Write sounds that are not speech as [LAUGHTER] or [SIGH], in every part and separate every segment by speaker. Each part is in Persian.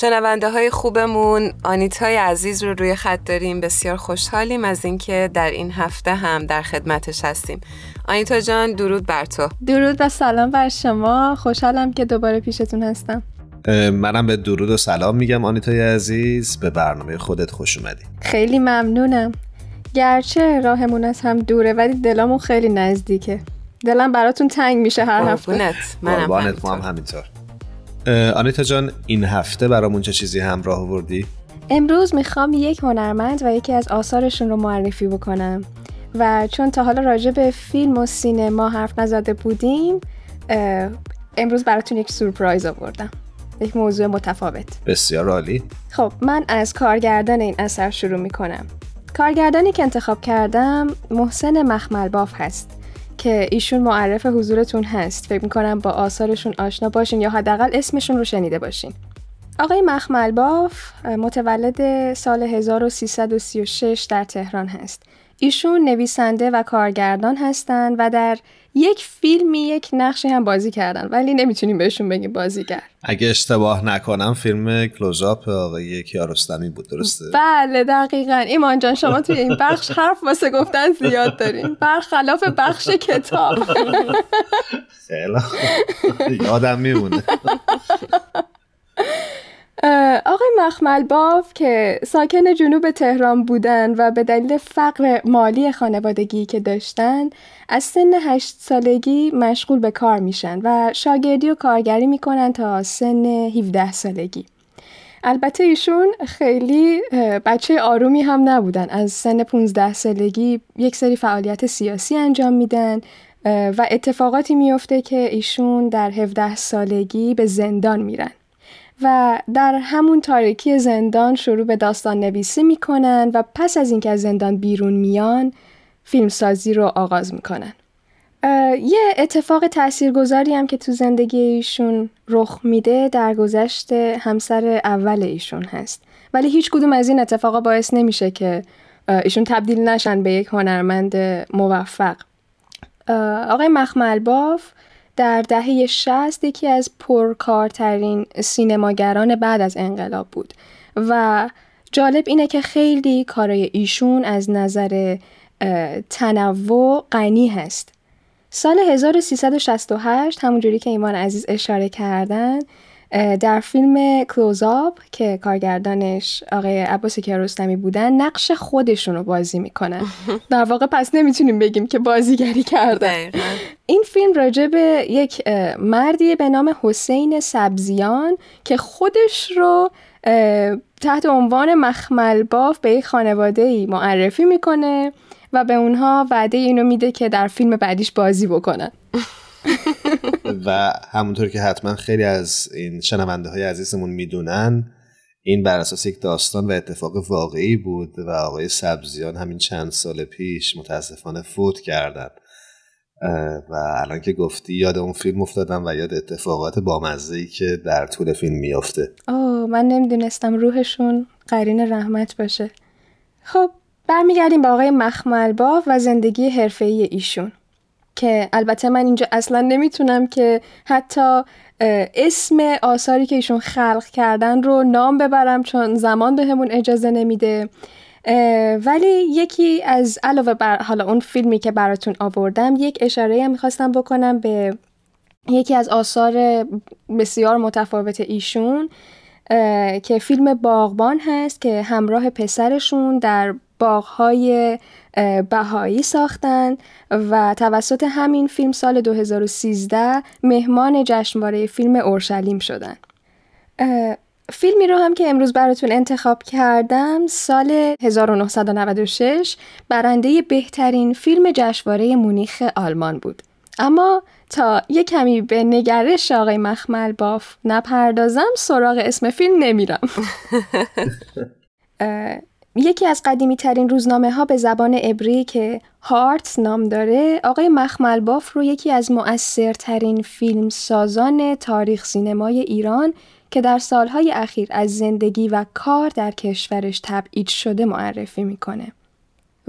Speaker 1: شنونده های خوبمون. آنیتای عزیز رو روی خط داریم. بسیار خوشحالیم از اینکه در این هفته هم در خدمتش هستیم. آنیتا جان درود بر تو.
Speaker 2: درود و سلام بر شما. خوشحالم که دوباره پیشتون هستم.
Speaker 3: منم به درود و سلام میگم آنیتای عزیز. به برنامه خودت خوش اومدی.
Speaker 2: خیلی ممنونم. گرچه راهمون از هم دوره ولی دلامون خیلی نزدیکه. دلم براتون تنگ میشه هر هفته.
Speaker 1: منم
Speaker 3: هم همینطور. آنیتا جان این هفته برامون چه چیزی همراه آوردی؟
Speaker 2: امروز می‌خوام یک هنرمند و یکی از آثارشون رو معرفی بکنم. و چون تا حالا راجع به فیلم و سینما حرف نزده بودیم امروز براتون یک سورپرایز آوردم. یک موضوع متفاوت.
Speaker 3: بسیار عالی.
Speaker 2: خب من از کارگردان این اثر شروع می‌کنم. کارگردانی که انتخاب کردم محسن مخمل باف هست. که ایشون معرف حضورتون هست. فکر می‌کنم با آثارشون آشنا باشین یا حداقل اسمشون رو شنیده باشین. آقای مخمل باف متولد سال 1336 در تهران هست. ایشون نویسنده و کارگردان هستند و در یک فیلمی یک نقشی هم بازی کردن ولی نمی‌تونیم بهشون بگیم بازیگر
Speaker 3: اگه اشتباه نکنم فیلم کلوزاپ آقای کیارستمی بود درسته؟
Speaker 2: بله دقیقا. ایمان جان شما توی این بخش حرف واسه گفتن زیاد داریم برخلاف بخش کتاب. [LAUGHS]
Speaker 3: خیلی یادم میمونه. [LAUGHS]
Speaker 2: مخمل باف که ساکن جنوب تهران بودن و به دلیل فقر مالی خانوادگی که داشتن از سن هشت سالگی مشغول به کار میشن و شاگردی و کارگری می‌کنن تا سن 17 سالگی. البته ایشون خیلی بچه آرومی هم نبودن. از سن 15 سالگی یک سری فعالیت سیاسی انجام میدن و اتفاقاتی میفته که ایشون در 17 سالگی به زندان میرن. و در همون تاریکی زندان شروع به داستان نویسی می‌کنن و پس از اینکه از زندان بیرون میان فیلمسازی رو آغاز می‌کنن. یه اتفاق تاثیرگذاری هم که تو زندگی ایشون رخ میده در گذشت همسر اول ایشون هست. ولی هیچ کدوم از این اتفاقا باعث نمیشه که ایشون تبدیل نشن به یک هنرمند موفق. آقای مخمل باف در دهه 60 یکی از پرکارترین سینماگران بعد از انقلاب بود و جالب اینه که خیلی کارای ایشون از نظر تنوع غنی هست. سال 1368 همونجوری که ایمان عزیز اشاره کردن در فیلم کلوزآپ که کارگردانش آقای عباس کیارستمی بودن نقش خودشون رو بازی می‌کنن. [LAUGHS] در واقع پس نمی‌تونیم بگیم که بازیگری کردن این فیلم راجع به یک مردی به نام حسین سبزیان که خودش رو تحت عنوان مخمل باف به یک خانواده ای معرفی می‌کنه و به اونها وعده اینو میده که در فیلم بعدیش بازی بکنن. [LAUGHS]
Speaker 3: و همونطور که حتما خیلی از این شنونده های عزیزمون می‌دونن این بر اساس یک داستان و اتفاق واقعی بود و آقای سبزیان همین چند سال پیش متاسفانه فوت کردن. و الان که گفتی یاد اون فیلم افتادم و یاد اتفاقات بامزه ای که در طول فیلم میافته.
Speaker 2: آه من نمی‌دونستم روحشون قرین رحمت باشه. خب برمیگردیم به آقای مخملبا و زندگی حرفه‌ای ایشون. که البته من اینجا اصلا نمی‌تونم که حتی اسم آثاری که ایشون خلق کردن رو نام ببرم چون زمان بهمون به اجازه نمیده. ولی یکی از علاوه بر حالا اون فیلمی که براتون آوردم یک اشاره هم می‌خواستم بکنم به یکی از آثار بسیار متفاوت ایشون که فیلم باغبان هست که همراه پسرشون در باغهای بهایی ساختن و توسط همین فیلم سال 2013 مهمان جشنواره فیلم اورشلیم شدن. فیلمی رو هم که امروز براتون انتخاب کردم سال 1996 برنده بهترین فیلم جشنواره مونیخ آلمان بود. اما تا یه کمی به نگرش آقای مخمل باف نپردازم سراغ اسم فیلم نمیرم. [LAUGHS] یکی از قدیمی ترین روزنامه ها به زبان عبری که هارت نام داره آقای مخمل باف رو یکی از مؤثرترین فیلم سازان تاریخ سینمای ایران که در سالهای اخیر از زندگی و کار در کشورش تبعید شده معرفی می‌کنه.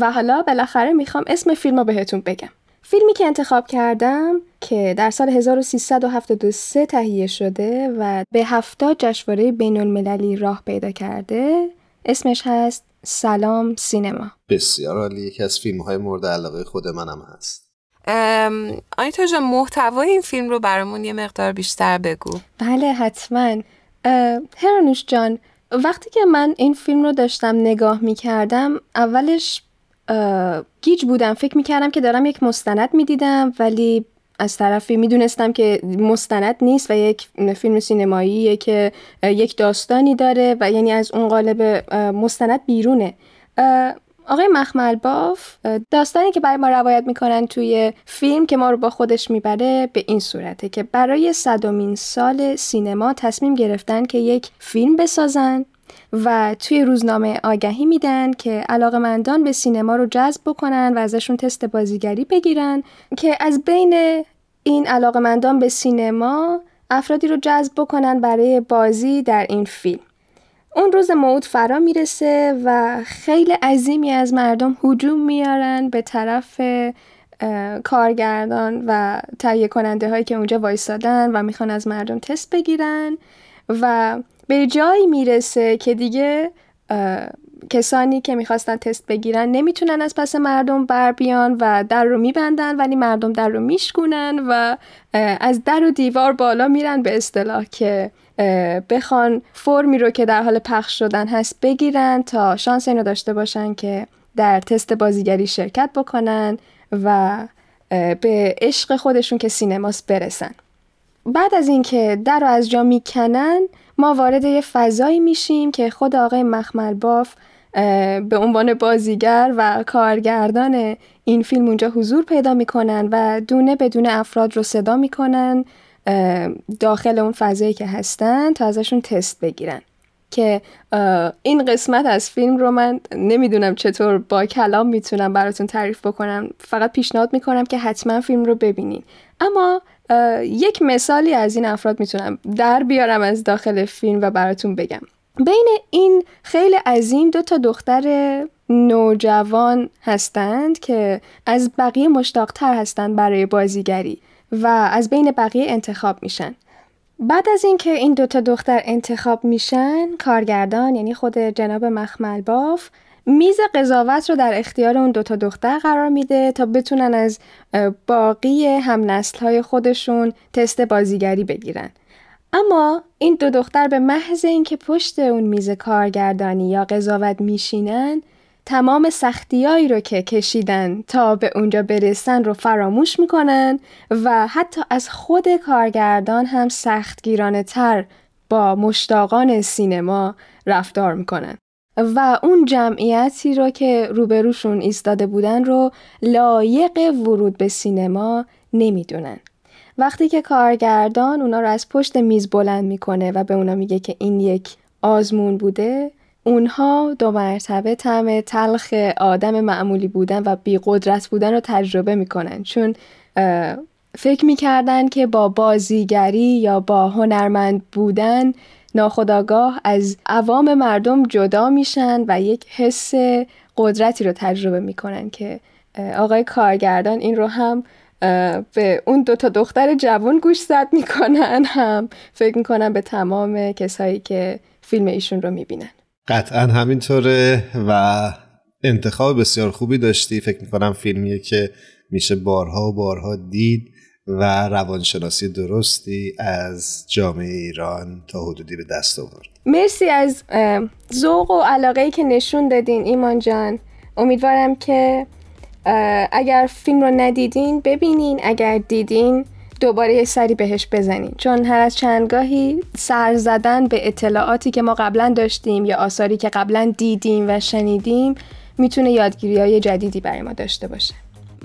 Speaker 2: و حالا بالاخره می‌خوام اسم فیلم رو بهتون بگم. فیلمی که انتخاب کردم که در سال 1373 تهیه شده و به هفتا جشنواره بین المللی راه پیدا کرده اسمش هست سلام سینما.
Speaker 3: بسیار عالی. یکی از فیلم های مورد علاقه خود منم هست.
Speaker 1: آنیتا جان محتوای این فیلم رو برامون یه مقدار بیشتر بگو.
Speaker 2: بله حتما. هرانوش جان وقتی که من این فیلم رو داشتم نگاه می کردم اولش گیج بودم. فکر می کردم که دارم یک مستند می دیدم ولی از طرفی می‌دونستم که مستند نیست و یک فیلم سینماییه که یک داستانی داره و یعنی از اون قالب مستند بیرونه. آقای مخمل باف داستانی که برای ما روایت می‌کنن توی فیلم که ما رو با خودش می‌بره به این صورته که برای صدومین سال سینما تصمیم گرفتن که یک فیلم بسازن و توی روزنامه آگهی میدن که علاقمندان به سینما رو جذب بکنن و ازشون تست بازیگری بگیرن که از بین این علاقمندان به سینما افرادی رو جذب بکنن برای بازی در این فیلم. اون روز موعود فرا می‌رسه و خیلی عظیمی از مردم هجوم میارن به طرف کارگردان و تهیه کننده هایی که اونجا وایستادن و می‌خوان از مردم تست بگیرن و به جایی می‌رسه که دیگه کسانی که می‌خواستن تست بگیرن نمی‌تونن از پس مردم بر بیان و در رو میبندن ولی مردم در رو میشکونن و از در و دیوار بالا میرن به اصطلاح که بخوان فرمی رو که در حال پخش شدن هست بگیرن تا شانس اینو داشته باشن که در تست بازیگری شرکت بکنن و به عشق خودشون که سینماس برسن. بعد از اینکه در رو از جا می‌کنن ما وارد یه فضایی میشیم که خود آقای مخمل باف به عنوان بازیگر و کارگردان این فیلم اونجا حضور پیدا می‌کنن و دونه بدون افراد رو صدا می‌کنن داخل اون فضایی که هستن تا ازشون تست بگیرن. که این قسمت از فیلم رو من نمی‌دونم چطور با کلام می‌تونم براتون تعریف بکنم. فقط پیشنهاد می‌کنم که حتما فیلم رو ببینین. اما یک مثالی از این افراد می‌تونم در بیارم از داخل فیلم و براتون بگم. بین این خیلی عظیم دو تا دختر نوجوان هستند که از بقیه مشتاقتر هستند برای بازیگری و از بین بقیه انتخاب میشن. بعد از اینکه این دوتا دختر انتخاب میشن کارگردان یعنی خود جناب مخمل باف میز قضاوت رو در اختیار اون دوتا دختر قرار میده تا بتونن از باقی هم نسل های خودشون تست بازیگری بگیرن. اما این دو دختر به محض اینکه پشت اون میز کارگردانی یا قضاوت میشینن تمام سختیایی رو که کشیدن تا به اونجا برسن رو فراموش می‌کنن و حتی از خود کارگردان هم سختگیرانه تر با مشتاقان سینما رفتار می‌کنن. و اون جمعیتی رو که روبروشون ایستاده بودن رو لایق ورود به سینما نمی‌دونن. وقتی که کارگردان اونا رو از پشت میز بلند می‌کنه و به اونا میگه که این یک آزمون بوده اونها دو مرتبه طعم تلخ آدم معمولی بودن و بیقدرت بودن رو تجربه می‌کنن. چون فکر می‌کردن که با بازیگری یا با هنرمند بودن ناخداگاه از عوام مردم جدا میشن و یک حس قدرتی رو تجربه می‌کنن که آقای کارگردان این رو هم به اون دوتا دختر جوان گوش زد می‌کنن هم فکر می‌کنن به تمام کسایی که فیلم ایشون رو می‌بینن.
Speaker 3: قطعا همینطوره و انتخاب بسیار خوبی داشتی. فکر می‌کنم فیلمیه که میشه بارها و بارها دید و روانشناسی درستی از جامعه ایران تا حدودی به دست آورد.
Speaker 2: مرسی از ذوق و علاقه که نشون دادین ایمان جان. امیدوارم که اگر فیلم رو ندیدین ببینین اگر دیدین دوباره یه سری بهش بزنین. چون هر از چندگاهی سر زدن به اطلاعاتی که ما قبلا داشتیم یا آثاری که قبلا دیدیم و شنیدیم می‌تونه یادگیری های جدیدی برای ما داشته باشه.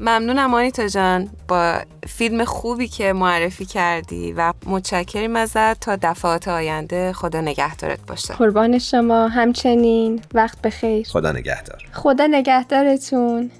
Speaker 1: ممنونم آنیتا جان با فیلم خوبی که معرفی کردی و متشکریم ازت تا دفعات آینده. خدا نگهدارت باشه.
Speaker 2: قربان شما. همچنین. وقت بخیر.
Speaker 3: خدا نگهدار.
Speaker 2: خدا نگهدارتون.